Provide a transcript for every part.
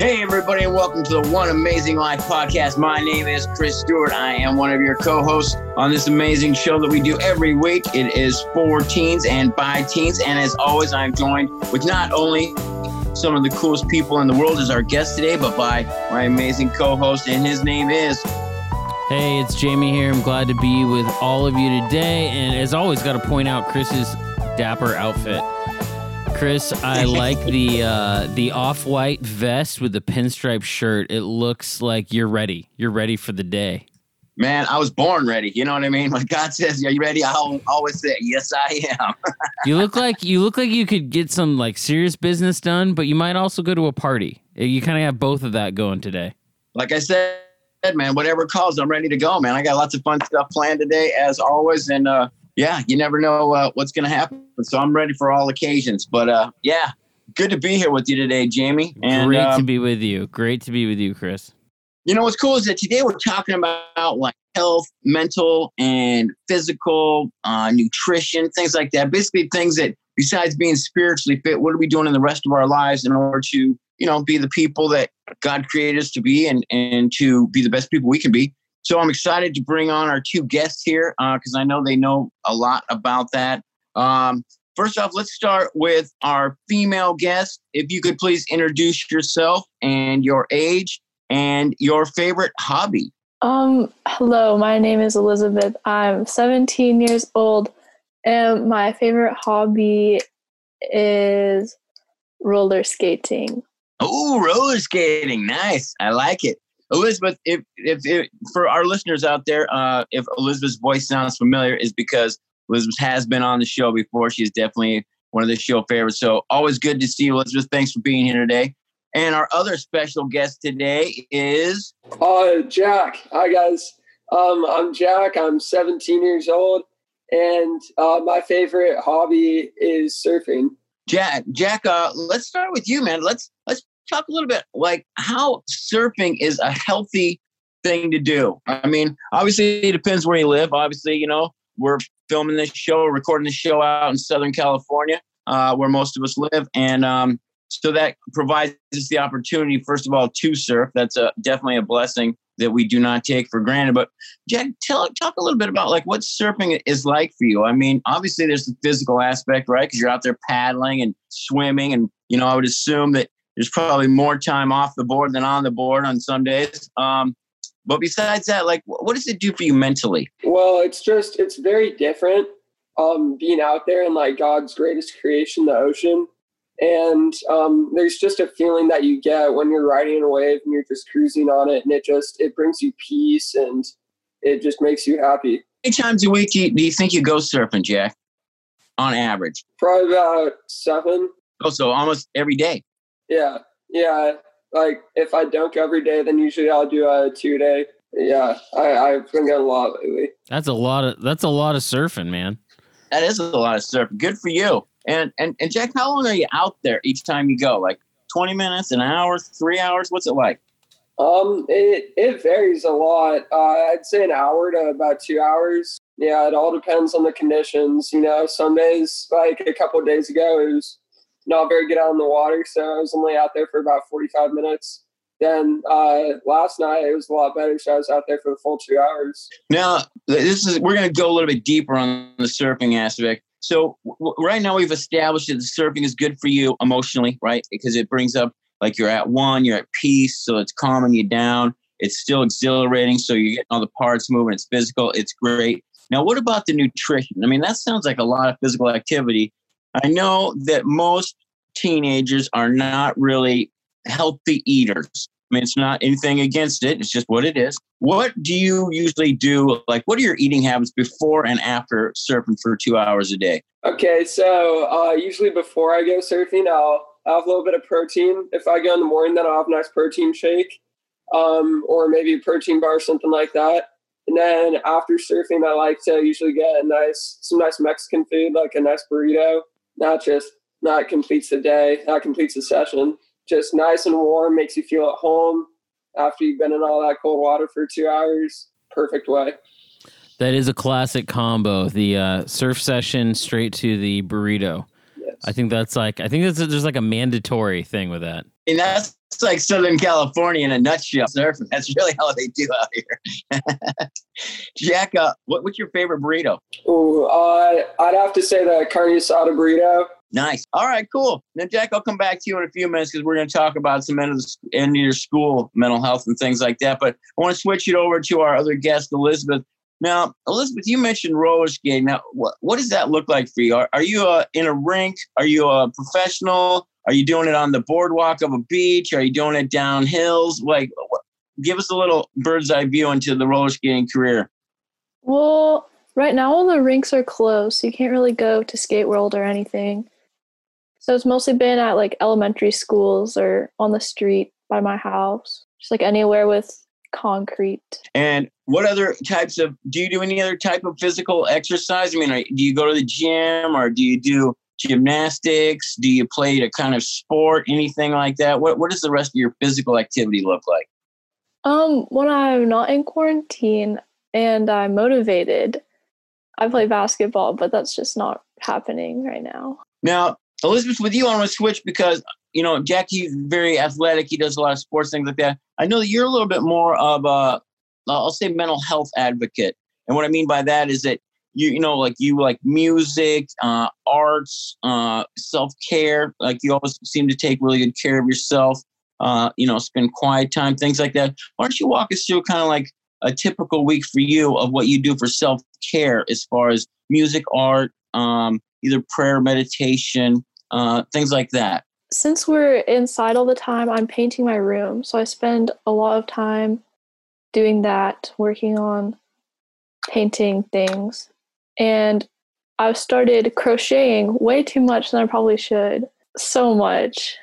Hey, everybody, and welcome to the One Amazing Life podcast. My name is Chris Stewart. I am one of your co hosts on this amazing show that we do every week. It is for teens and by teens. And as always, I'm joined with not only some of the coolest people in the world as our guest today, but by my amazing co host, and his name is. Hey, it's Jamie here. I'm glad to be with all of you today. And as always, got to point out Chris's dapper outfit. Chris, I like the uh, the off white vest with the pinstripe shirt. It looks like you're ready. You're ready for the day. Man, I was born ready. You know what I mean? When God says, "Are you ready?" I'll always say, "Yes, I am." you look like you look like you could get some like serious business done, but you might also go to a party. You kind of have both of that going today. Like I said, man, whatever calls, I'm ready to go, man. I got lots of fun stuff planned today, as always, and uh, yeah, you never know uh, what's going to happen. So I'm ready for all occasions. But uh, yeah, good to be here with you today, Jamie. And, Great um, to be with you. Great to be with you, Chris. You know what's cool is that today we're talking about like health, mental and physical, uh, nutrition, things like that. Basically, things that besides being spiritually fit, what are we doing in the rest of our lives in order to, you know, be the people that God created us to be and and to be the best people we can be. So I'm excited to bring on our two guests here because uh, I know they know a lot about that. Um, first off, let's start with our female guest. If you could please introduce yourself and your age and your favorite hobby. Um, hello, my name is Elizabeth. I'm 17 years old, and my favorite hobby is roller skating. Oh, roller skating. Nice. I like it. Elizabeth, if, if, if for our listeners out there, uh, if Elizabeth's voice sounds familiar, is because Elizabeth has been on the show before. She's definitely one of the show favorites. So always good to see you, Elizabeth. Thanks for being here today. And our other special guest today is uh, Jack. Hi guys. Um, I'm Jack. I'm 17 years old, and uh, my favorite hobby is surfing. Jack, Jack, uh, let's start with you, man. Let's let's talk a little bit like how surfing is a healthy thing to do. I mean, obviously it depends where you live. Obviously, you know, we're filming this show, recording this show out in Southern California, uh, where most of us live, and um, so that provides us the opportunity, first of all, to surf. That's a, definitely a blessing that we do not take for granted. But Jack, tell talk a little bit about like what surfing is like for you. I mean, obviously there's the physical aspect, right? Because you're out there paddling and swimming, and you know, I would assume that there's probably more time off the board than on the board on some days. Um, but besides that, like, what does it do for you mentally? Well, it's just it's very different. Um, being out there in like God's greatest creation, the ocean, and um, there's just a feeling that you get when you're riding a wave and you're just cruising on it, and it just it brings you peace and it just makes you happy. How many times a week do you, do you think you go surfing, Jack? On average, probably about seven. Oh, so almost every day. Yeah, yeah. Like if I dunk every day, then usually I'll do a two day. Yeah, I, I've been getting a lot lately. That's a lot of that's a lot of surfing, man. That is a lot of surfing. Good for you. And and and Jack, how long are you out there each time you go? Like twenty minutes, an hour, three hours? What's it like? Um, it it varies a lot. Uh, I'd say an hour to about two hours. Yeah, it all depends on the conditions. You know, some days, like a couple days ago, it was not very good out in the water, so I was only out there for about 45 minutes. Then uh, last night it was a lot better, so I was out there for the full two hours. Now, this is we're going to go a little bit deeper on the surfing aspect. So w- right now we've established that surfing is good for you emotionally, right? Because it brings up like you're at one, you're at peace, so it's calming you down. It's still exhilarating, so you're getting all the parts moving. It's physical. It's great. Now, what about the nutrition? I mean, that sounds like a lot of physical activity. I know that most teenagers are not really healthy eaters. I mean, it's not anything against it. It's just what it is. What do you usually do? Like, what are your eating habits before and after surfing for two hours a day? Okay, so uh, usually before I go surfing, I'll, I'll have a little bit of protein. If I go in the morning, then I'll have a nice protein shake um, or maybe a protein bar, something like that. And then after surfing, I like to usually get a nice, some nice Mexican food, like a nice burrito. Not just not completes the day, not completes the session. Just nice and warm, makes you feel at home after you've been in all that cold water for two hours. Perfect way. That is a classic combo. The uh, surf session straight to the burrito. Yes. I think that's like I think that's there's like a mandatory thing with that. And that's That's like Southern California in a nutshell. Surfing. That's really how they do out here. Jack, uh, what, what's your favorite burrito? Ooh, uh, I'd have to say the carne asada burrito. Nice. All right, cool. Now, Jack, I'll come back to you in a few minutes because we're going to talk about some end of, the, end of your school mental health and things like that. But I want to switch it over to our other guest, Elizabeth. Now, Elizabeth, you mentioned roller skating. Now, what, what does that look like for you? Are, are you uh, in a rink? Are you a professional? Are you doing it on the boardwalk of a beach? Are you doing it down hills? Like, give us a little bird's eye view into the roller skating career. Well, right now all the rinks are closed, so you can't really go to Skate World or anything. So it's mostly been at like elementary schools or on the street by my house, just like anywhere with concrete. And what other types of do you do any other type of physical exercise? I mean, are, do you go to the gym or do you do gymnastics? Do you play a kind of sport, anything like that? What what does the rest of your physical activity look like? Um, when I'm not in quarantine and I'm motivated, I play basketball, but that's just not happening right now. Now, Elizabeth, with you, I want to switch because you know Jackie's very athletic. He does a lot of sports things like that. I know that you're a little bit more of a, I'll say, mental health advocate. And what I mean by that is that you, you know, like you like music, uh, arts, uh, self care. Like you always seem to take really good care of yourself. Uh, you know, spend quiet time, things like that. Why don't you walk us through kind of like a typical week for you of what you do for self care as far as music, art, um, either prayer, meditation, uh, things like that. Since we're inside all the time, I'm painting my room. So I spend a lot of time doing that, working on painting things. And I've started crocheting way too much than I probably should. So much.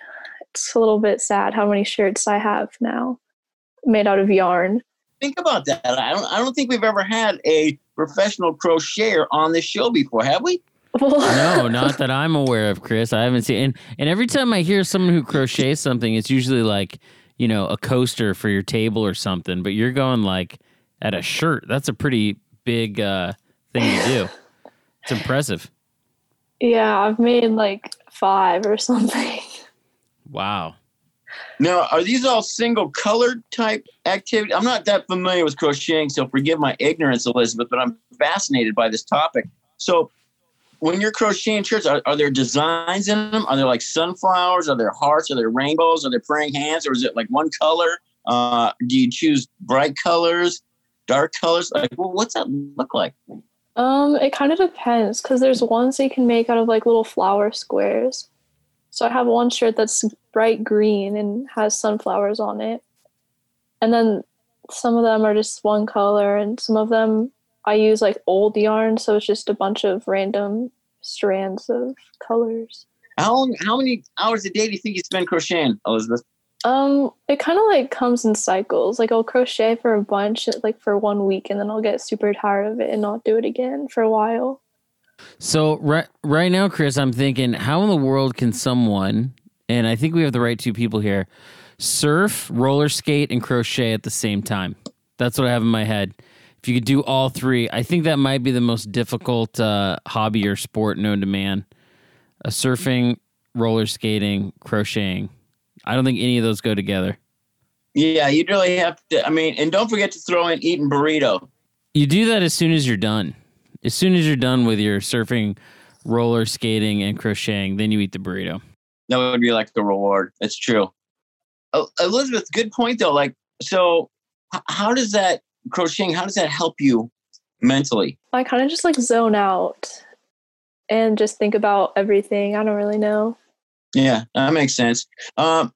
It's a little bit sad how many shirts I have now made out of yarn. Think about that. I don't I don't think we've ever had a professional crocheter on this show before, have we? no, not that I'm aware of, Chris. I haven't seen. And and every time I hear someone who crochets something, it's usually like you know a coaster for your table or something. But you're going like at a shirt. That's a pretty big uh, thing to do. It's impressive. Yeah, I've made like five or something. Wow. Now, are these all single colored type activity? I'm not that familiar with crocheting, so forgive my ignorance, Elizabeth, but I'm fascinated by this topic. So, when you're crocheting shirts, are, are there designs in them? Are there like sunflowers? Are there hearts? Are there rainbows? Are there praying hands? Or is it like one color? Uh, do you choose bright colors, dark colors? Like, well, what's that look like? Um, it kind of depends because there's ones that you can make out of like little flower squares. So I have one shirt that's bright green and has sunflowers on it. And then some of them are just one color and some of them I use like old yarn, so it's just a bunch of random strands of colors. How long, how many hours a day do you think you spend crocheting, Elizabeth? Um, it kind of like comes in cycles. Like I'll crochet for a bunch, like for one week, and then I'll get super tired of it and not do it again for a while. So right right now, Chris, I'm thinking, how in the world can someone, and I think we have the right two people here, surf, roller skate, and crochet at the same time? That's what I have in my head if you could do all three, I think that might be the most difficult uh, hobby or sport known to man. A surfing, roller skating, crocheting. I don't think any of those go together. Yeah, you'd really have to. I mean, and don't forget to throw in eating burrito. You do that as soon as you're done. As soon as you're done with your surfing, roller skating, and crocheting, then you eat the burrito. That would be like the reward. That's true. Elizabeth, good point though. Like, so how does that crocheting, how does that help you mentally? I kind of just like zone out and just think about everything. I don't really know. Yeah, that makes sense. Um,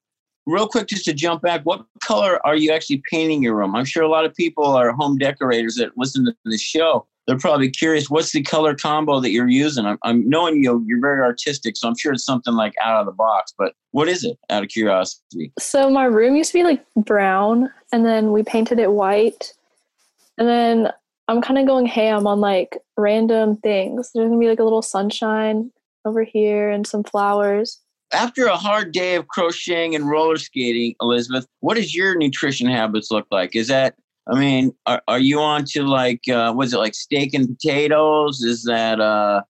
real quick, just to jump back, what color are you actually painting your room? I'm sure a lot of people are home decorators that listen to the show. They're probably curious, what's the color combo that you're using? I'm, I'm knowing you, you're very artistic, so I'm sure it's something like out of the box. But what is it, out of curiosity? So my room used to be like brown, and then we painted it white and then I'm kind of going ham on like random things. There's gonna be like a little sunshine over here and some flowers. After a hard day of crocheting and roller skating, Elizabeth, what does your nutrition habits look like? Is that, I mean, are, are you on to like, uh, was it like steak and potatoes? Is that, uh,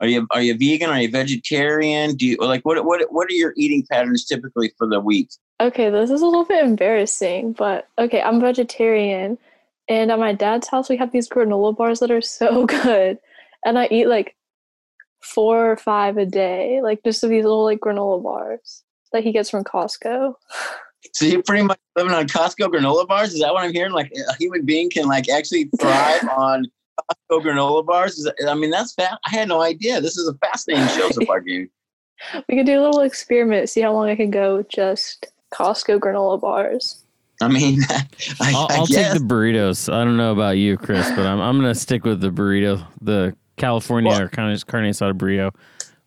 Are you are you vegan? Are you vegetarian? Do you like what what what are your eating patterns typically for the week? Okay, this is a little bit embarrassing, but okay, I'm vegetarian, and at my dad's house we have these granola bars that are so good, and I eat like four or five a day, like just of these little like granola bars that he gets from Costco. So you're pretty much living on Costco granola bars. Is that what I'm hearing? Like a human being can like actually thrive on Costco granola bars. That, I mean, that's fat. I had no idea. This is a fascinating show so far, dude. We could do a little experiment, see how long I can go with just Costco granola bars. I mean, I, I'll, I I'll take the burritos. I don't know about you, Chris, but I'm I'm gonna stick with the burrito, the California Well- or carne, carne asada burrito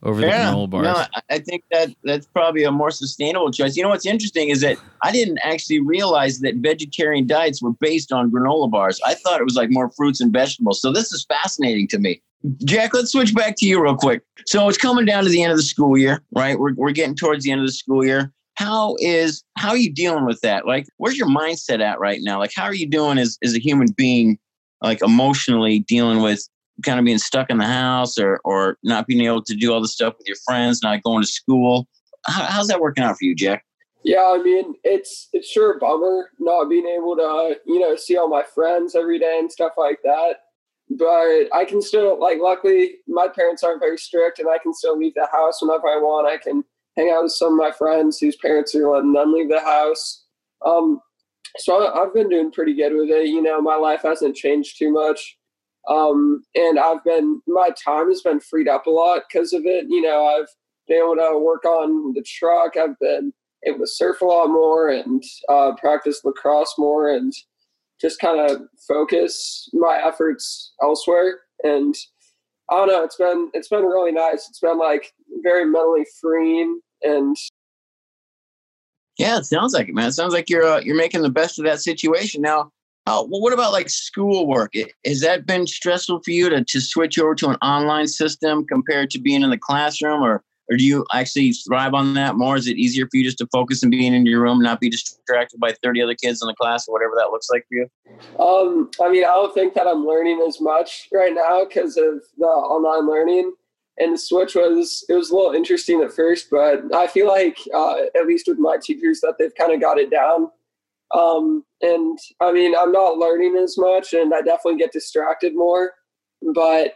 over the Yeah, granola bars. No, I- I think that that's probably a more sustainable choice. You know what's interesting is that I didn't actually realize that vegetarian diets were based on granola bars. I thought it was like more fruits and vegetables. So this is fascinating to me. Jack, let's switch back to you real quick. So it's coming down to the end of the school year, right? We're we're getting towards the end of the school year. How is how are you dealing with that? Like, where's your mindset at right now? Like, how are you doing as as a human being, like emotionally dealing with kind of being stuck in the house or or not being able to do all the stuff with your friends, not going to school. How, how's that working out for you, Jack? Yeah, I mean, it's it's sure a bummer not being able to, you know, see all my friends every day and stuff like that. But I can still like luckily my parents aren't very strict and I can still leave the house whenever I want. I can hang out with some of my friends whose parents are letting them leave the house. Um so I- I've been doing pretty good with it. You know, my life hasn't changed too much. Um, and I've been, my time has been freed up a lot because of it. You know, I've been able to work on the truck. I've been able to surf a lot more and uh, practice lacrosse more and just kind of focus my efforts elsewhere. And I don't know, it's been, it's been really nice. It's been like very mentally freeing and Yeah, it sounds like it, man. It sounds like you're uh, you're making the best of that situation. Now, how, well, what about like schoolwork? Has that been stressful for you to to switch over to an online system compared to being in the classroom, or or do you actually thrive on that more? Is it easier for you just to focus and being in your room, not be distracted by thirty other kids in the class or whatever that looks like for you? Um, I mean, I don't think that I'm learning as much right now because of the online learning. And the switch was it was a little interesting at first, but I feel like uh, at least with my teachers that they've kind of got it down. Um, and I mean, I'm not learning as much, and I definitely get distracted more, but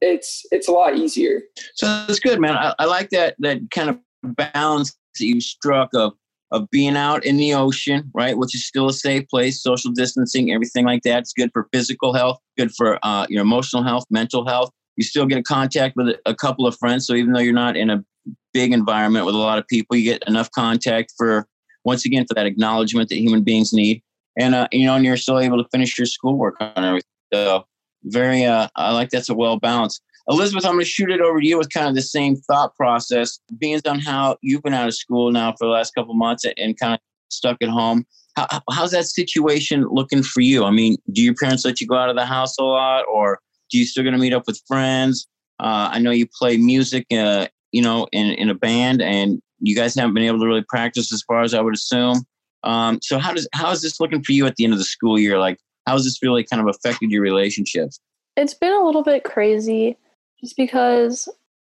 it's it's a lot easier. So that's good, man. I, I like that that kind of balance that you struck of of being out in the ocean, right, which is still a safe place, social distancing, everything like that. It's good for physical health, good for uh, your emotional health, mental health. You still get in contact with a, a couple of friends, so even though you're not in a big environment with a lot of people, you get enough contact for once again for that acknowledgement that human beings need, and uh, you know, and you're still able to finish your schoolwork on everything. So very, uh, I like that's a well balanced. Elizabeth, I'm going to shoot it over to you with kind of the same thought process, being on how you've been out of school now for the last couple months and kind of stuck at home. How, how's that situation looking for you? I mean, do your parents let you go out of the house a lot, or do you still going to meet up with friends? Uh, I know you play music, uh, you know, in in a band, and you guys haven't been able to really practice as far as I would assume. Um, so how does how is this looking for you at the end of the school year? Like, how has this really kind of affected your relationships? It's been a little bit crazy just because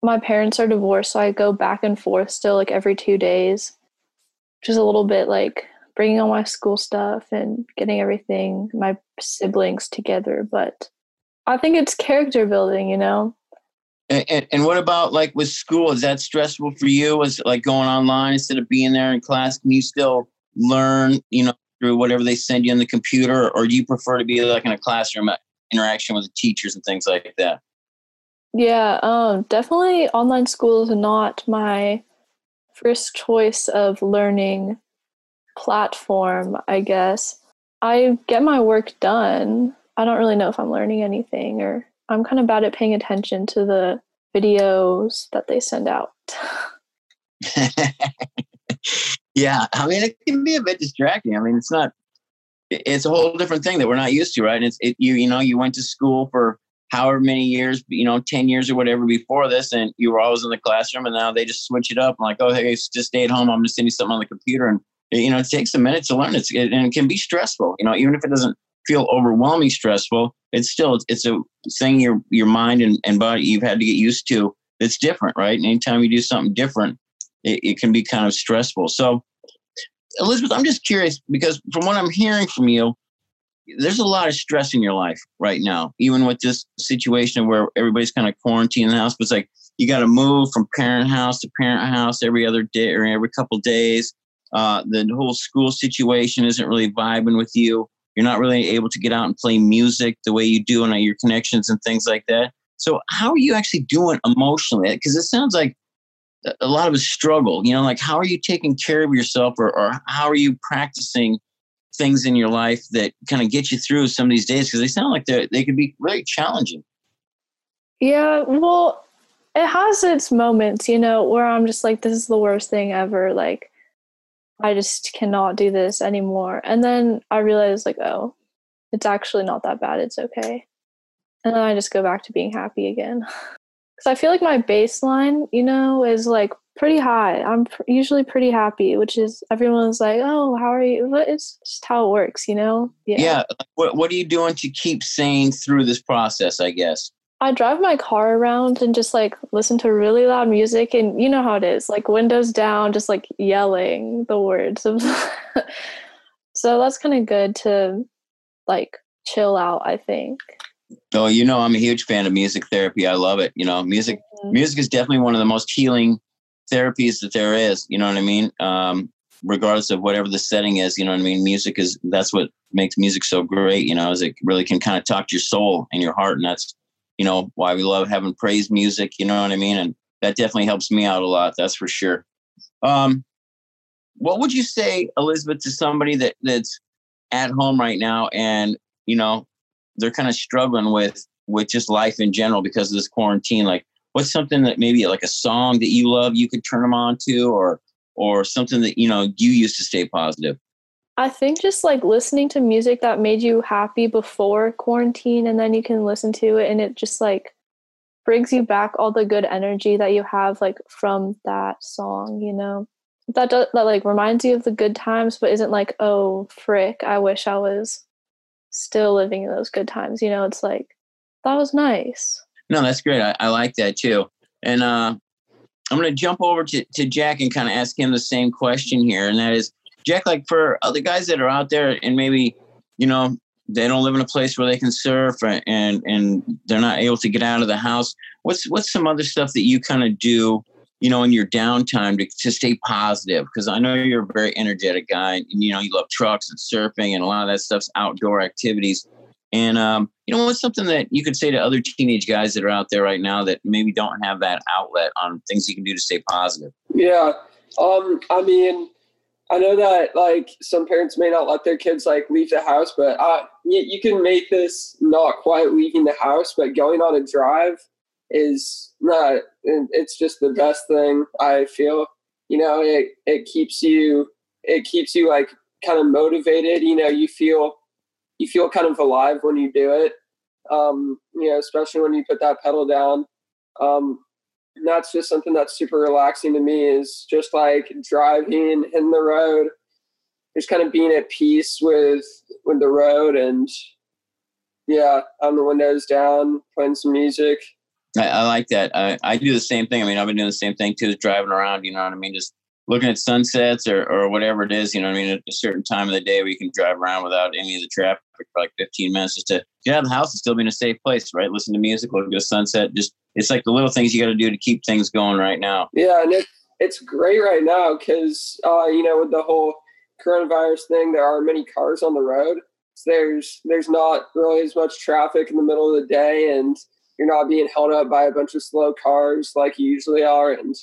my parents are divorced, so I go back and forth still like every two days, which is a little bit like bringing all my school stuff and getting everything, my siblings together. But I think it's character building, you know? And, and, what about like with school? Is that stressful for you? Is like going online instead of being there in class? Can you still learn, you know, through whatever they send you on the computer, or do you prefer to be like in a classroom uh, interaction with the teachers and things like that? Yeah, um, definitely online school is not my first choice of learning platform, I guess. I get my work done. I don't really know if I'm learning anything or I'm kind of bad at paying attention to the videos that they send out. yeah, I mean, it can be a bit distracting. I mean, it's not it's a whole different thing that we're not used to, right? And it's it, you. You know, you went to school for however many years, you know, ten years or whatever before this, and you were always in the classroom, and now they just switch it up. like, oh, hey, just stay at home. I'm just sending you something on the computer, and you know, it takes a minute to learn. It's it, and it can be stressful. You know, even if it doesn't feel overwhelming stressful, it's still it's a thing your your mind and, and body you've had to get used to it's different, right? And anytime you do something different, it, it can be kind of stressful. So, Elizabeth, I'm just curious because from what I'm hearing from you, there's a lot of stress in your life right now, even with this situation where everybody's kind of quarantined in the house. But it's like you got to move from parent house to parent house every other day or every couple days. Uh, the whole school situation isn't really vibing with you. You're not really able to get out and play music the way you do and your connections and things like that. So, how are you actually doing emotionally? Because it sounds like a lot of a struggle. You know, like how are you taking care of yourself, or, or how are you practicing things in your life that kind of get you through some of these days? Because they sound like they they could be really challenging. Yeah, well, it has its moments, you know, where I'm just like, this is the worst thing ever. Like, I just cannot do this anymore. And then I realize, like, oh, it's actually not that bad. It's okay. And then I just go back to being happy again. Because I feel like my baseline, you know, is like pretty high. I'm pr- usually pretty happy, which is everyone's like, oh, how are you? But it's just how it works, you know? Yeah. yeah. What, what are you doing to keep sane through this process, I guess? I drive my car around and just like listen to really loud music and you know how it is like windows down just like yelling the words of so that's kind of good to like chill out I think. Oh, you know I'm a huge fan of music therapy. I love it. You know, music mm-hmm. music is definitely one of the most healing therapies that there is, you know what I mean? Um regardless of whatever the setting is, you know what I mean? Music is that's what makes music so great, you know, is it really can kind of talk to your soul and your heart and that's you know, why we love having praise music, you know what I mean? And that definitely helps me out a lot, that's for sure. Um, what would you say, Elizabeth, to somebody that that's at home right now and, you know, they're kind of struggling with with just life in general because of this quarantine? Like, what's something that maybe like a song that you love you could turn them on to or or something that you know you used to stay positive I think just like listening to music that made you happy before quarantine and then you can listen to it and it just like brings you back all the good energy that you have like from that song, you know. That does, that like reminds you of the good times but isn't like, "Oh, frick, I wish I was still living in those good times." You know, it's like that was nice. No, that's great. I, I like that too. And uh I'm going to jump over to, to Jack and kind of ask him the same question here, and that is Jack, like for other guys that are out there and maybe, you know, they don't live in a place where they can surf and and they're not able to get out of the house. What's what's some other stuff that you kind of do, you know, in your downtime to, to stay positive? Because I know you're a very energetic guy and you know you love trucks and surfing and a lot of that stuff's outdoor activities. And um, you know, what's something that you could say to other teenage guys that are out there right now that maybe don't have that outlet on things you can do to stay positive? Yeah. Um, I mean, I know that like some parents may not let their kids like leave the house, but uh, you, you can make this not quite leaving the house, but going on a drive is not. It's just the best thing I feel. You know, it it keeps you it keeps you like kind of motivated. You know, you feel you feel kind of alive when you do it. Um, you know, especially when you put that pedal down. Um, and that's just something that's super relaxing to me is just like driving in the road just kind of being at peace with with the road and yeah on the windows down playing some music. I, I like that. I, I do the same thing. I mean i've been doing the same thing too driving around you know what i mean? Just looking at sunsets or, or whatever it is, you know I mean? At a certain time of the day we can drive around without any of the traffic for like 15 minutes just to get out of the house and still be in a safe place, right? Listen to music, look at a sunset. Just, it's like the little things you got to do to keep things going right now. Yeah. And it, it's great right now because, uh, you know, with the whole coronavirus thing, there are many cars on the road. So there's, there's not really as much traffic in the middle of the day and you're not being held up by a bunch of slow cars like you usually are. And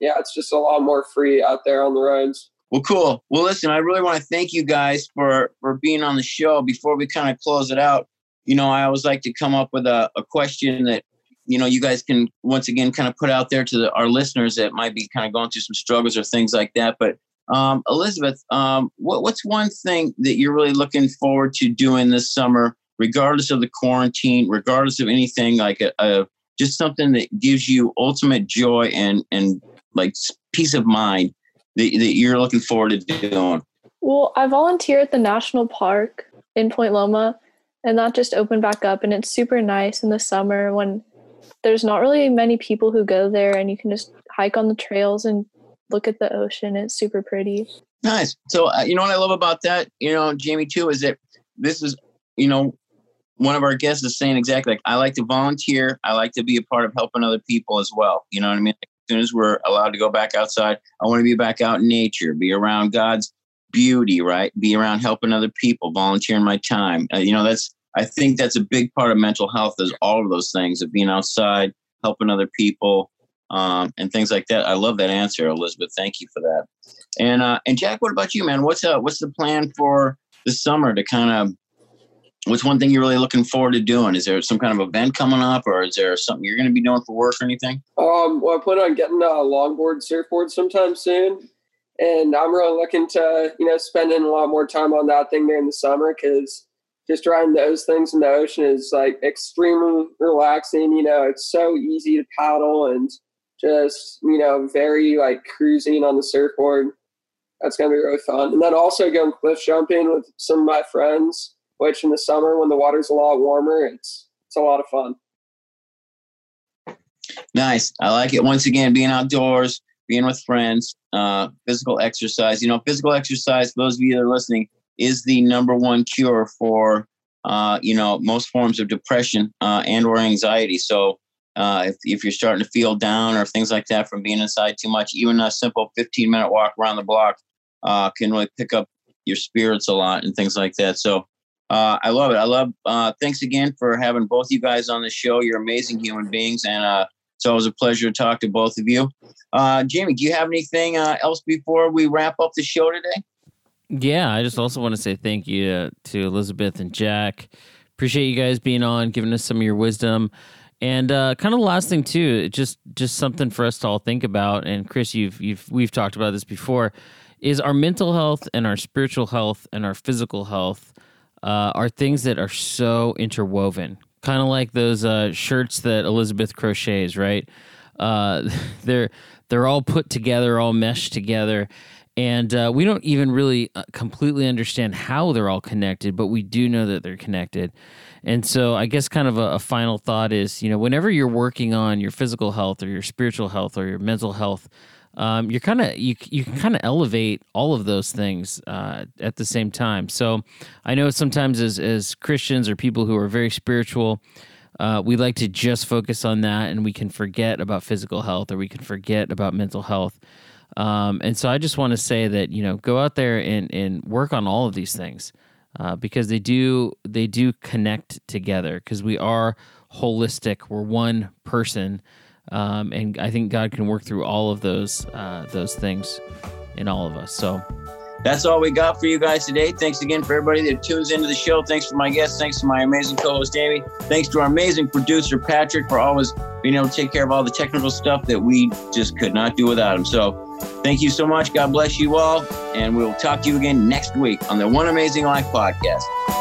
yeah, it's just a lot more free out there on the roads. Well, cool. Well, listen, I really want to thank you guys for for being on the show. Before we kind of close it out, you know, I always like to come up with a, a question that you know you guys can once again kind of put out there to the, our listeners that might be kind of going through some struggles or things like that. But um, Elizabeth, um, what, what's one thing that you're really looking forward to doing this summer, regardless of the quarantine, regardless of anything like a, a just something that gives you ultimate joy and and like peace of mind that, that you're looking forward to doing? Well, I volunteer at the national park in Point Loma, and that just opened back up, and it's super nice in the summer when there's not really many people who go there, and you can just hike on the trails and look at the ocean. It's super pretty. Nice. So uh, you know what I love about that, you know, Jamie too, is that this is, you know, one of our guests is saying exactly like I like to volunteer. I like to be a part of helping other people as well. You know what I mean? As soon as we're allowed to go back outside, I want to be back out in nature, be around God's beauty, right? Be around helping other people, volunteering my time. Uh, you know, that's I think that's a big part of mental health is all of those things of being outside, helping other people, um, and things like that. I love that answer, Elizabeth. Thank you for that. And uh, and Jack, what about you, man? What's uh, what's the plan for the summer to kind of what's one thing you're really looking forward to doing? Is there some kind of event coming up, or is there something you're going to be doing for work or anything? Um, well, I plan on getting a longboard surfboard sometime soon, and I'm really looking to you know spending a lot more time on that thing during the summer because just riding those things in the ocean is like extremely relaxing. You know, it's so easy to paddle and just you know very like cruising on the surfboard. That's gonna be really fun. And then also going cliff jumping with some of my friends, which in the summer when the water's a lot warmer, it's it's a lot of fun. Nice. I like it. Once again, being outdoors, being with friends, uh, physical exercise. You know, physical exercise. For those of you that are listening, is the number one cure for uh, you know most forms of depression uh, and or anxiety. So uh, if, if you're starting to feel down or things like that from being inside too much, even a simple 15 minute walk around the block uh, can really pick up your spirits a lot and things like that. So uh, I love it. I love. Uh, thanks again for having both you guys on the show. You're amazing human beings, and uh, it's always a pleasure to talk to both of you. Uh, Jamie, do you have anything uh, else before we wrap up the show today? Yeah, I just also want to say thank you to Elizabeth and Jack. Appreciate you guys being on, giving us some of your wisdom. And uh, kind of the last thing too, just just something for us to all think about. And Chris, you've you've we've talked about this before, is our mental health and our spiritual health and our physical health uh, are things that are so interwoven. Kind of like those uh, shirts that Elizabeth crochets, right? Uh, they're they're all put together, all meshed together, and uh, we don't even really uh, completely understand how they're all connected, but we do know that they're connected. And so, I guess, kind of a, a, final thought is, you know, whenever you're working on your physical health or your spiritual health or your mental health, um, you're kind of you you can kind of elevate all of those things uh, at the same time. So, I know sometimes as as Christians or people who are very spiritual. Uh, we like to just focus on that and we can forget about physical health or we can forget about mental health. Um, and so I just want to say that you know go out there and and work on all of these things uh, because they do they do connect together because we are holistic. We're one person, um, and I think God can work through all of those uh, those things in all of us. So. That's all we got for you guys today. Thanks again for everybody that tunes into the show. Thanks for my guests. Thanks to my amazing co-host Amy. Thanks to our amazing producer Patrick for always being able to take care of all the technical stuff that we just could not do without him. So Thank you so much. God bless you all. And we'll talk to you again next week on the One Amazing Life podcast.